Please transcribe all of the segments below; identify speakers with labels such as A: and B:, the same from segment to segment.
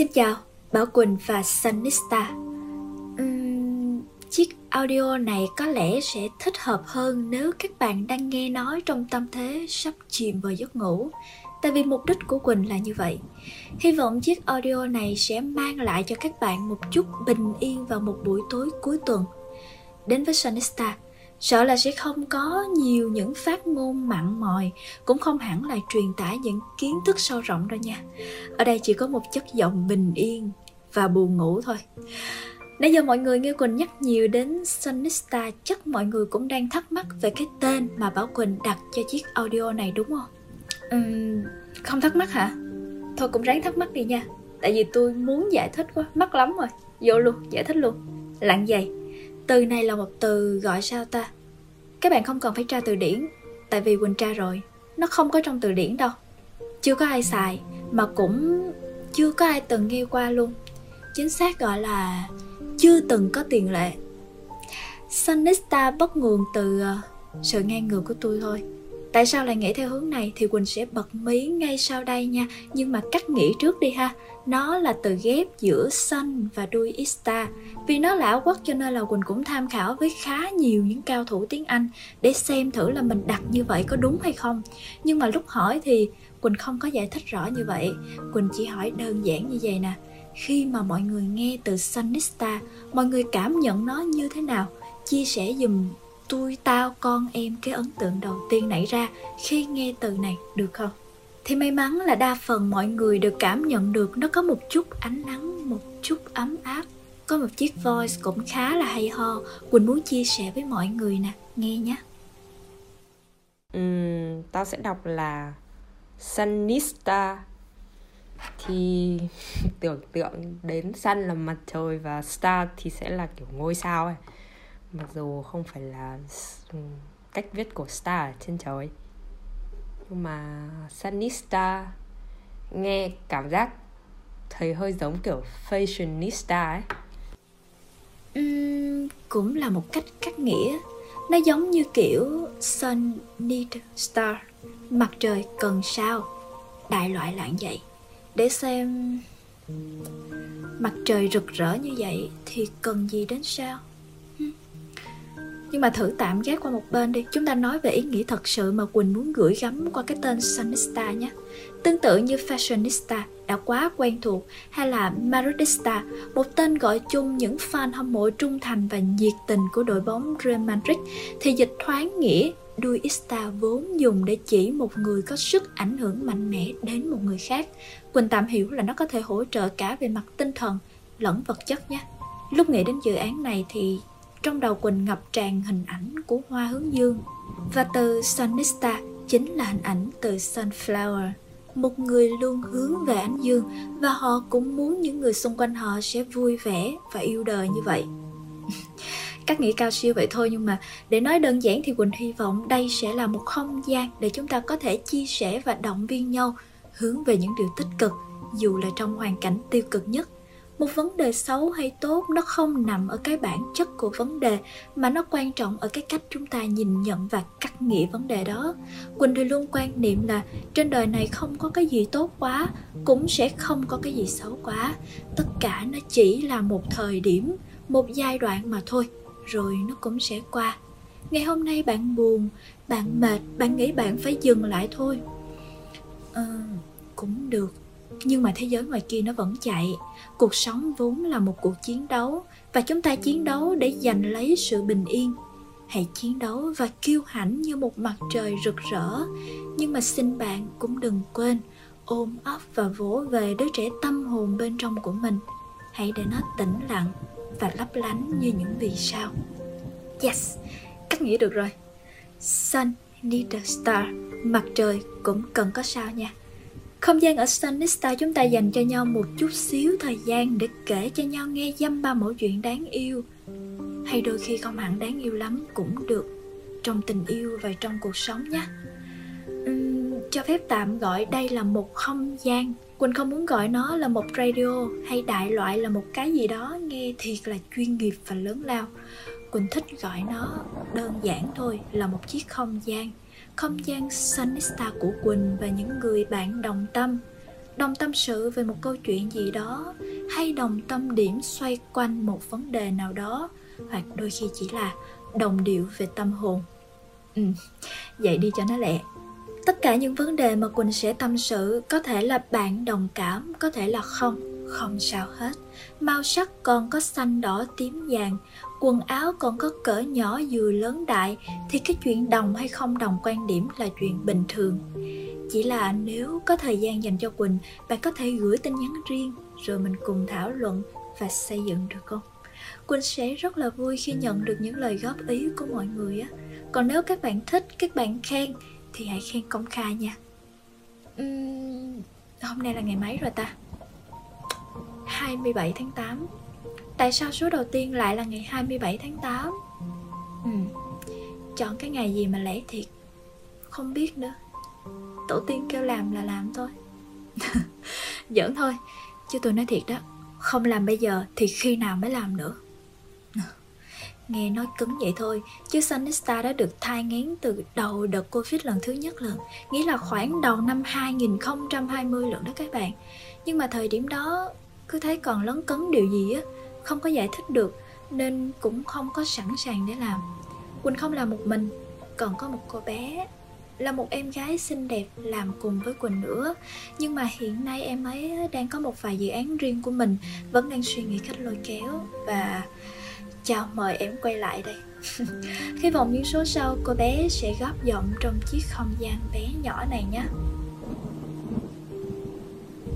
A: Xin chào, Bảo Quỳnh và sanista Uhm, chiếc audio này có lẽ sẽ thích hợp hơn nếu các bạn đang nghe nói trong tâm thế sắp chìm vào giấc ngủ. Tại vì mục đích của Quỳnh là như vậy. Hy vọng chiếc audio này sẽ mang lại cho các bạn một chút bình yên vào một buổi tối cuối tuần. Đến với sanista sợ là sẽ không có nhiều những phát ngôn mặn mòi cũng không hẳn là truyền tải những kiến thức sâu rộng đâu nha. Ở đây chỉ có một chất giọng bình yên và buồn ngủ thôi. Nãy giờ mọi người nghe Quỳnh nhắc nhiều đến Sonista Chắc mọi người cũng đang thắc mắc về cái tên mà Bảo Quỳnh đặt cho chiếc audio này đúng không? Uhm, không thắc mắc hả? Thôi cũng ráng thắc mắc đi nha. Tại vì tôi muốn giải thích quá, mắc lắm rồi. Vô luôn, giải thích luôn. Lặng dày từ này là một từ gọi sao ta? Các bạn không cần phải tra từ điển, tại vì quỳnh tra rồi, nó không có trong từ điển đâu. Chưa có ai xài, mà cũng chưa có ai từng nghe qua luôn. Chính xác gọi là chưa từng có tiền lệ. Sanista bắt nguồn từ ờ, sự ngang ngược của tôi thôi. Tại sao lại nghĩ theo hướng này thì Quỳnh sẽ bật mí ngay sau đây nha. Nhưng mà cách nghĩ trước đi ha. Nó là từ ghép giữa sun và đuôi ista. Vì nó lão quốc cho nên là Quỳnh cũng tham khảo với khá nhiều những cao thủ tiếng Anh Để xem thử là mình đặt như vậy có đúng hay không. Nhưng mà lúc hỏi thì Quỳnh không có giải thích rõ như vậy. Quỳnh chỉ hỏi đơn giản như vậy nè. Khi mà mọi người nghe từ Sunista Mọi người cảm nhận nó như thế nào? Chia sẻ dùm tôi tao con em cái ấn tượng đầu tiên nảy ra khi nghe từ này được không? Thì may mắn là đa phần mọi người đều cảm nhận được nó có một chút ánh nắng một chút ấm áp. Có một chiếc voice cũng khá là hay ho. Quỳnh muốn chia sẻ với mọi người nè nghe nhé.
B: Uhm, tao sẽ đọc là sunista thì tưởng tượng đến sun là mặt trời và star thì sẽ là kiểu ngôi sao ấy mặc dù không phải là cách viết của star ở trên trời nhưng mà sunista nghe cảm giác thấy hơi giống kiểu fashionista ấy.
A: Uhm, cũng là một cách cắt nghĩa. Nó giống như kiểu sun need star mặt trời cần sao đại loại lạng vậy để xem mặt trời rực rỡ như vậy thì cần gì đến sao? Nhưng mà thử tạm gác qua một bên đi Chúng ta nói về ý nghĩa thật sự mà Quỳnh muốn gửi gắm qua cái tên Sunista nhé Tương tự như Fashionista, đã quá quen thuộc, hay là Madridista một tên gọi chung những fan hâm mộ trung thành và nhiệt tình của đội bóng Real Madrid, thì dịch thoáng nghĩa Duista vốn dùng để chỉ một người có sức ảnh hưởng mạnh mẽ đến một người khác. Quỳnh tạm hiểu là nó có thể hỗ trợ cả về mặt tinh thần lẫn vật chất nhé. Lúc nghĩ đến dự án này thì trong đầu Quỳnh ngập tràn hình ảnh của hoa hướng dương. Và từ Sunista chính là hình ảnh từ Sunflower. Một người luôn hướng về ánh dương, và họ cũng muốn những người xung quanh họ sẽ vui vẻ và yêu đời như vậy. Các nghĩ cao siêu vậy thôi, nhưng mà để nói đơn giản thì quỳnh hy vọng đây sẽ là một không gian để chúng ta có thể chia sẻ và động viên nhau hướng về những điều tích cực, dù là trong hoàn cảnh tiêu cực nhất một vấn đề xấu hay tốt nó không nằm ở cái bản chất của vấn đề mà nó quan trọng ở cái cách chúng ta nhìn nhận và cắt nghĩa vấn đề đó. Quỳnh thì luôn quan niệm là trên đời này không có cái gì tốt quá cũng sẽ không có cái gì xấu quá. Tất cả nó chỉ là một thời điểm một giai đoạn mà thôi rồi nó cũng sẽ qua. Ngày hôm nay bạn buồn bạn mệt bạn nghĩ bạn phải dừng lại thôi. À, cũng được nhưng mà thế giới ngoài kia nó vẫn chạy. Cuộc sống vốn là một cuộc chiến đấu và chúng ta chiến đấu để giành lấy sự bình yên. Hãy chiến đấu và kiêu hãnh như một mặt trời rực rỡ. Nhưng mà xin bạn cũng đừng quên ôm ấp và vỗ về đứa trẻ tâm hồn bên trong của mình. Hãy để nó tĩnh lặng và lấp lánh như những vì sao. Yes, cắt nghĩa được rồi. Sun need a star. Mặt trời cũng cần có sao nha không gian ở Sanista chúng ta dành cho nhau một chút xíu thời gian để kể cho nhau nghe dăm ba mẫu chuyện đáng yêu. Hay đôi khi không hẳn đáng yêu lắm cũng được trong tình yêu và trong cuộc sống nhé uhm, cho phép tạm gọi đây là một không gian. Quỳnh không muốn gọi nó là một radio hay đại loại là một cái gì đó nghe thiệt là chuyên nghiệp và lớn lao. Quỳnh thích gọi nó đơn giản thôi là một chiếc không gian không gian sanista của Quỳnh và những người bạn đồng tâm. Đồng tâm sự về một câu chuyện gì đó hay đồng tâm điểm xoay quanh một vấn đề nào đó hoặc đôi khi chỉ là đồng điệu về tâm hồn. Ừ, vậy đi cho nó lẹ. Tất cả những vấn đề mà quỳnh sẽ tâm sự có thể là bạn đồng cảm có thể là không không sao hết. Màu sắc còn có xanh đỏ tím vàng quần áo còn có cỡ nhỏ vừa lớn đại thì cái chuyện đồng hay không đồng quan điểm là chuyện bình thường. Chỉ là nếu có thời gian dành cho quỳnh bạn có thể gửi tin nhắn riêng rồi mình cùng thảo luận và xây dựng được không? Quỳnh sẽ rất là vui khi nhận được những lời góp ý của mọi người á. Còn nếu các bạn thích các bạn khen thì hãy khen công khai nha. Uhm, hôm nay là ngày mấy rồi ta? 27 tháng 8 Tại sao số đầu tiên lại là ngày 27 tháng 8? Ừ, chọn cái ngày gì mà lễ thiệt? Không biết nữa. Tổ tiên kêu làm là làm thôi. Giỡn thôi Chứ tôi nói thiệt đó Không làm bây giờ thì khi nào mới làm nữa? Nghe nói cứng vậy thôi Chứ Sunista đã được thai ngén từ đầu đợt Covid lần thứ nhất lần. Nghĩa là khoảng đầu năm 2020 lần đó các bạn. Nhưng mà thời điểm đó cứ thấy còn lấn cấn điều gì á, không có giải thích được, nên cũng không có sẵn sàng để làm. Quỳnh không làm một mình, còn có một cô bé là một em gái xinh đẹp làm cùng với quỳnh nữa. Nhưng mà hiện nay em ấy đang có một vài dự án riêng của mình, vẫn đang suy nghĩ cách lôi kéo và chào mời em quay lại đây. Hy vọng những số sau cô bé sẽ góp giọng trong chiếc không gian bé nhỏ này nhé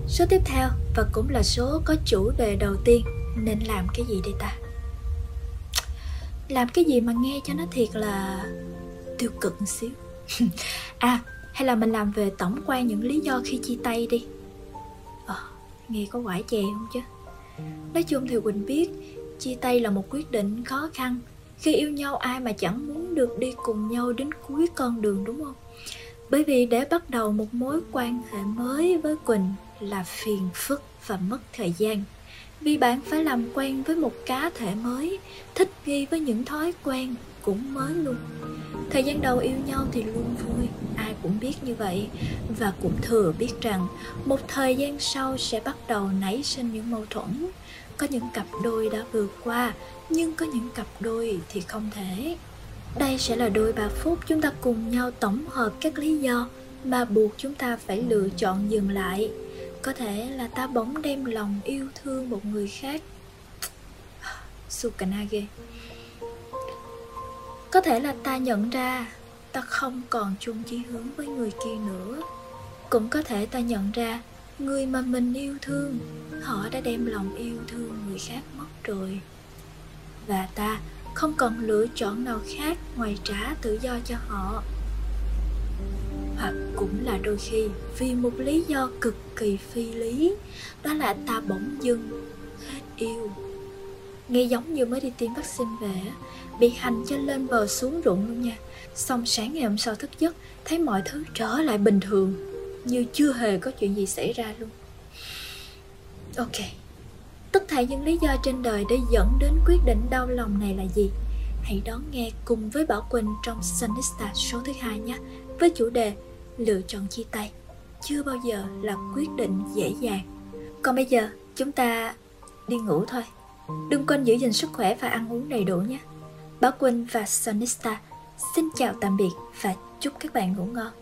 A: Số tiếp theo và cũng là số có chủ đề đầu tiên nên làm cái gì đây ta? Làm cái gì mà nghe cho nó thiệt là tiêu cực một xíu. À hay là mình làm về tổng quan những lý do khi chia tay đi. À, nghe có quả chè không chứ? Nói chung thì Quỳnh biết Chia tay là một quyết định khó khăn. Khi yêu nhau ai mà chẳng muốn được đi cùng nhau đến cuối con đường đúng không? Bởi vì để bắt đầu một mối quan hệ mới với Quỳnh là phiền phức và mất thời gian. Vì bạn phải làm quen với một cá thể mới, thích nghi với những thói quen cũng mới luôn. Thời gian đầu yêu nhau thì luôn vui, ai cũng biết như vậy. Và cũng thừa biết rằng, một thời gian sau sẽ bắt đầu nảy sinh những mâu thuẫn. Có những cặp đôi đã vượt qua, nhưng có những cặp đôi thì không thể. Đây sẽ là đôi ba phút chúng ta cùng nhau tổng hợp các lý do mà buộc chúng ta phải lựa chọn dừng lại có thể là ta bỗng đem lòng yêu thương một người khác. Sukanage. Có thể là ta nhận ra ta không còn chung chí hướng với người kia nữa. Cũng có thể ta nhận ra người mà mình yêu thương, Họ đã đem lòng yêu thương người khác mất rồi. Và ta không còn lựa chọn nào khác ngoài trả tự do cho họ cũng là đôi khi vì một lý do cực kỳ phi lý, đó là ta bỗng dưng hết yêu. Nghe giống như mới đi tiêm vaccine về bị hành cho lên bờ xuống ruộng luôn nha. Xong sáng ngày hôm sau thức giấc, thấy mọi thứ trở lại bình thường, như chưa hề có chuyện gì xảy ra luôn. Ok, tất thảy những lý do trên đời để dẫn đến quyết định đau lòng này là gì? Hãy đón nghe cùng với Bảo Quỳnh trong sanista số thứ hai nhé, với chủ đề lựa chọn chia tay, chưa bao giờ là quyết định dễ dàng. Còn bây giờ, chúng ta đi ngủ thôi. Đừng quên giữ gìn sức khỏe và ăn uống đầy đủ nhé. Báo Quỳnh và Sonista xin chào tạm biệt và chúc các bạn ngủ ngon.